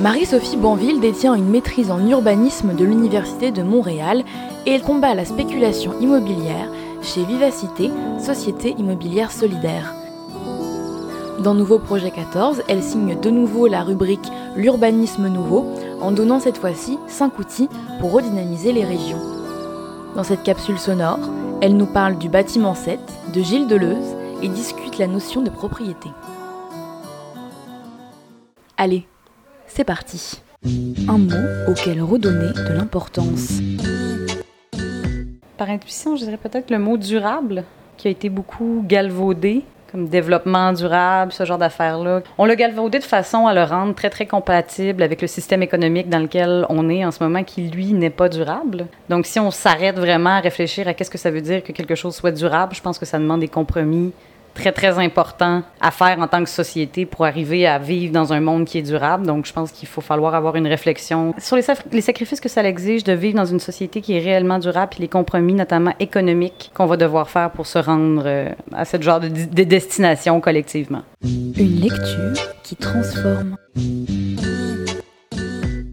Marie-Sophie Banville détient une maîtrise en urbanisme de l'Université de Montréal et elle combat la spéculation immobilière chez Vivacité, société immobilière solidaire. Dans Nouveau Projet 14, elle signe de nouveau la rubrique L'urbanisme nouveau en donnant cette fois-ci 5 outils pour redynamiser les régions. Dans cette capsule sonore, elle nous parle du bâtiment 7 de Gilles Deleuze et discute la notion de propriété. Allez, c'est parti. Un mot auquel redonner de l'importance. Par intuition, je dirais peut-être le mot durable, qui a été beaucoup galvaudé comme développement durable, ce genre d'affaires-là. On l'a galvaudé de façon à le rendre très, très compatible avec le système économique dans lequel on est en ce moment, qui, lui, n'est pas durable. Donc, si on s'arrête vraiment à réfléchir à qu'est-ce que ça veut dire que quelque chose soit durable, je pense que ça demande des compromis très, très important à faire en tant que société pour arriver à vivre dans un monde qui est durable. Donc, je pense qu'il faut falloir avoir une réflexion sur les, sacrifices que ça exige de vivre dans une société qui est réellement durable, puis les compromis, notamment économiques, qu'on va devoir faire pour se rendre euh, à ce genre de destination collectivement. Une lecture qui transforme.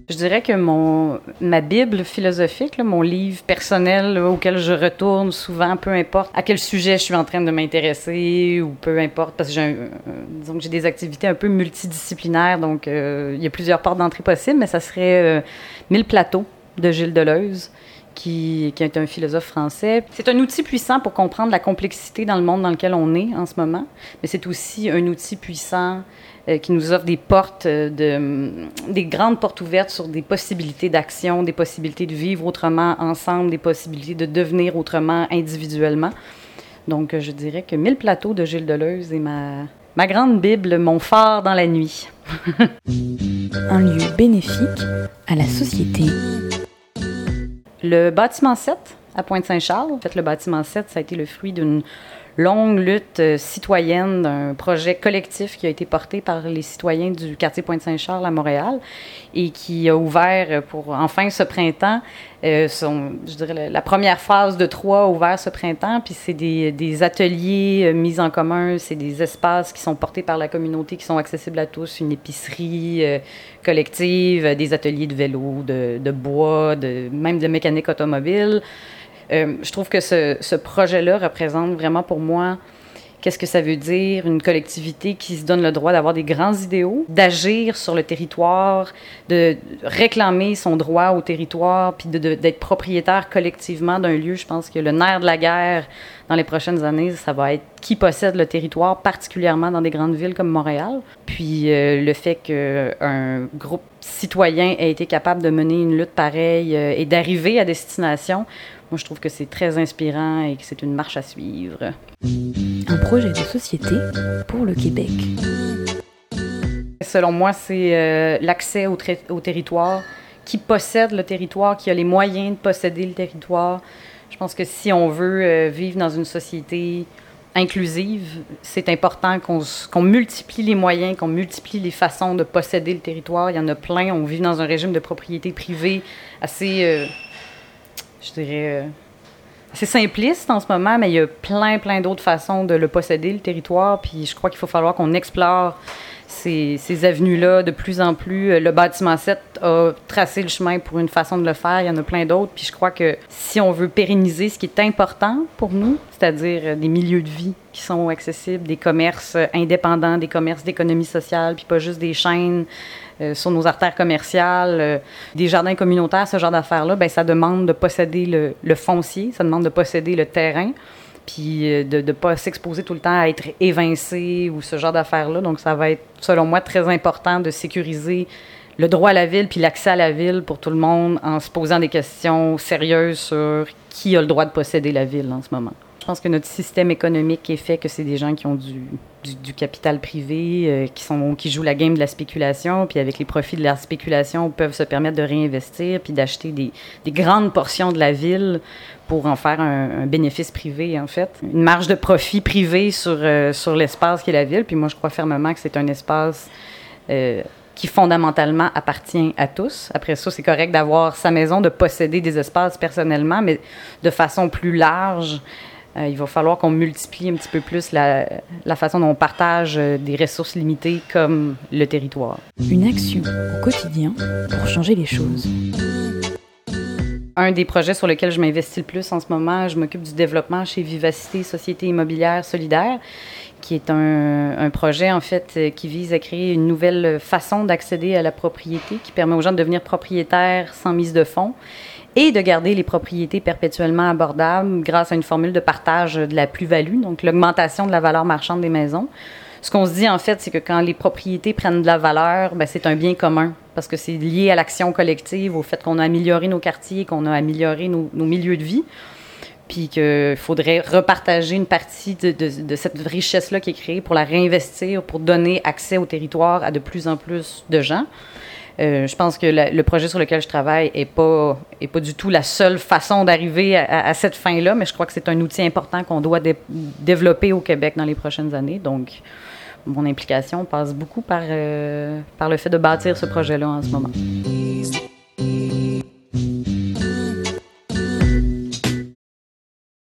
Je dirais que mon, ma Bible philosophique, mon livre personnel auquel je retourne souvent, peu importe à quel sujet je suis en train de m'intéresser ou peu importe, parce que j'ai, j'ai des activités un peu multidisciplinaires, donc euh, il y a plusieurs portes d'entrée possibles, mais ça serait euh, Mille plateaux de Gilles Deleuze. Qui, est un philosophe français. C'est un outil puissant pour comprendre la complexité dans le monde dans lequel on est en ce moment, mais c'est aussi un outil puissant euh, qui nous offre des portes, euh, de, des grandes portes ouvertes sur des possibilités d'action, des possibilités de vivre autrement ensemble, des possibilités de devenir autrement individuellement. Donc, euh, je dirais que Mille plateaux de Gilles Deleuze est ma, ma grande Bible, mon phare dans la nuit. Un lieu bénéfique à la société. Le bâtiment 7 à Pointe-Saint-Charles, en fait, le bâtiment 7, ça a été le fruit d'une longue lutte euh, citoyenne d'un projet collectif qui a été porté par les citoyens du quartier Pointe-Saint-Charles à Montréal et qui a ouvert pour enfin ce printemps, euh, je dirais la première phase de trois a ouvert ce printemps, puis c'est des, ateliers euh, mis en commun, c'est des espaces qui sont portés par la communauté, qui sont accessibles à tous, une épicerie collective, des ateliers de vélo, de, de bois, de, même de mécanique automobile. Euh, je trouve que ce, projet-là représente vraiment pour moi qu'est-ce que ça veut dire, une collectivité qui se donne le droit d'avoir des grands idéaux, d'agir sur le territoire, de réclamer son droit au territoire, puis d'être propriétaire collectivement d'un lieu. Je pense que le nerf de la guerre dans les prochaines années, ça va être qui possède le territoire, particulièrement dans des grandes villes comme Montréal. Puis euh, le fait qu'un groupe citoyen ait été capable de mener une lutte pareille euh, et d'arriver à destination, moi, je trouve que c'est très inspirant et que c'est une marche à suivre. Un projet de société pour le Québec. Selon moi, c'est euh, l'accès au, au, territoire, qui possède le territoire, qui a les moyens de posséder le territoire. Je pense que si on veut euh, vivre dans une société inclusive, c'est important qu'on qu multiplie les moyens, qu'on multiplie les façons de posséder le territoire. Il y en a plein. On vit dans un régime de propriété privée assez... Euh, je dirais, c'est simpliste en ce moment, mais il y a plein, plein d'autres façons de le posséder, le territoire. Puis je crois qu'il faut falloir qu'on explore ces, avenues-là de plus en plus. Le bâtiment 7 a tracé le chemin pour une façon de le faire. Il y en a plein d'autres. Puis je crois que si on veut pérenniser ce qui est important pour nous, c'est-à-dire des milieux de vie qui sont accessibles, des commerces indépendants, des commerces d'économie sociale, puis pas juste des chaînes euh, sur nos artères commerciales, euh, des jardins communautaires, ce genre d'affaires-là, ben ça demande de posséder le, le, foncier, ça demande de posséder le terrain, puis euh, de ne pas s'exposer tout le temps à être évincé ou ce genre d'affaires-là. Donc, ça va être, selon moi, très important de sécuriser le droit à la ville puis l'accès à la ville pour tout le monde en se posant des questions sérieuses sur qui a le droit de posséder la ville en ce moment. Je pense que notre système économique est fait que c'est des gens qui ont du, capital privé, euh, qui, jouent la game de la spéculation, puis avec les profits de la spéculation, peuvent se permettre de réinvestir, puis d'acheter des, des, grandes portions de la ville pour en faire un, bénéfice privé, en fait. Une marge de profit privé sur, euh, sur l'espace qui est la ville, puis moi, je crois fermement que c'est un espace... Euh, qui fondamentalement appartient à tous. Après ça, c'est correct d'avoir sa maison, de posséder des espaces personnellement, mais de façon plus large, il va falloir qu'on multiplie un petit peu plus la, la façon dont on partage des ressources limitées comme le territoire. Une action au quotidien pour changer les choses un des projets sur lesquels je m'investis le plus en ce moment, je m'occupe du développement chez Vivacité Société immobilière solidaire, qui est un, projet en fait euh, qui vise à créer une nouvelle façon d'accéder à la propriété, qui permet aux gens de devenir propriétaires sans mise de fonds et de garder les propriétés perpétuellement abordables grâce à une formule de partage de la plus-value, donc l'augmentation de la valeur marchande des maisons. Ce qu'on se dit en fait, c'est que quand les propriétés prennent de la valeur, ben, c'est un bien commun parce que c'est lié à l'action collective, au fait qu'on a amélioré nos quartiers, qu'on a amélioré nos, milieux de vie, puis qu'il faudrait repartager une partie de, cette richesse-là qui est créée pour la réinvestir, pour donner accès au territoire à de plus en plus de gens. Euh, je pense que le projet sur lequel je travaille n'est pas, est pas du tout la seule façon d'arriver à, cette fin-là, mais je crois que c'est un outil important qu'on doit développer au Québec dans les prochaines années. Donc, mon implication passe beaucoup par, euh, par le fait de bâtir ce projet-là en ce moment.